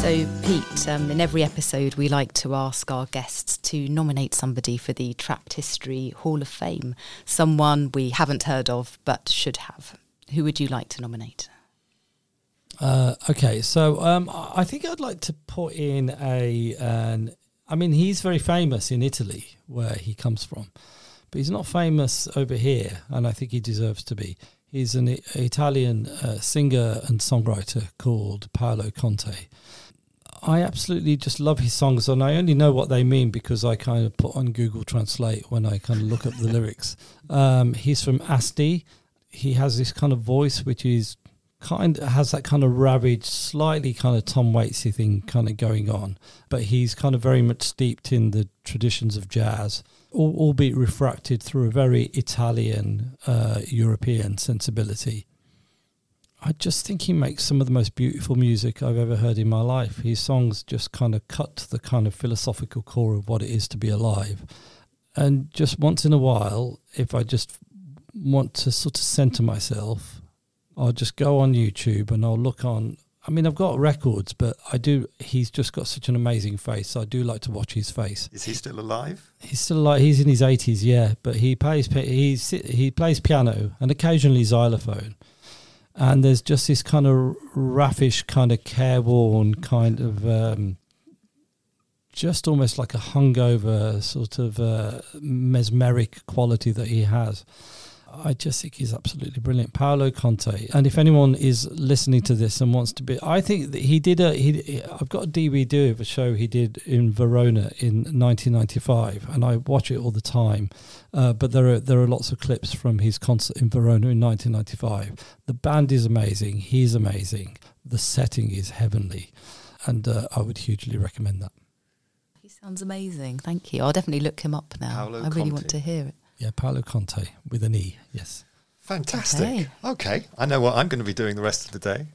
So, Pete, um, in every episode, we like to ask our guests to nominate somebody for the Trapped History Hall of Fame, someone we haven't heard of but should have. Who would you like to nominate? Uh, okay, so um, I think I'd like to put in a. An, I mean, he's very famous in Italy, where he comes from, but he's not famous over here, and I think he deserves to be. He's an Italian uh, singer and songwriter called Paolo Conte. I absolutely just love his songs, and I only know what they mean because I kind of put on Google Translate when I kind of look up the lyrics. Um, he's from Asti. He has this kind of voice which is kind of has that kind of ravaged, slightly kind of Tom Waitsy thing kind of going on, but he's kind of very much steeped in the traditions of jazz, all albeit refracted through a very Italian, uh, European sensibility. I just think he makes some of the most beautiful music I've ever heard in my life. His songs just kind of cut to the kind of philosophical core of what it is to be alive. And just once in a while, if I just want to sort of center myself, I'll just go on YouTube and I'll look on. I mean, I've got records, but I do. He's just got such an amazing face. So I do like to watch his face. Is he still alive? He's still alive. He's in his eighties, yeah. But he plays he's he plays piano and occasionally xylophone and there's just this kind of raffish, kind of careworn, kind of um, just almost like a hungover sort of uh, mesmeric quality that he has. I just think he's absolutely brilliant, Paolo Conte. And if anyone is listening to this and wants to be, I think he did a. He, I've got a DVD of a show he did in Verona in 1995, and I watch it all the time. Uh, but there are there are lots of clips from his concert in Verona in 1995. The band is amazing. He's amazing. The setting is heavenly, and uh, I would hugely recommend that. He sounds amazing. Thank you. I'll definitely look him up now. Paolo I really Conte. want to hear it. Yeah, Paolo Conte with an E. Yes. Fantastic. Okay. okay. I know what I'm going to be doing the rest of the day.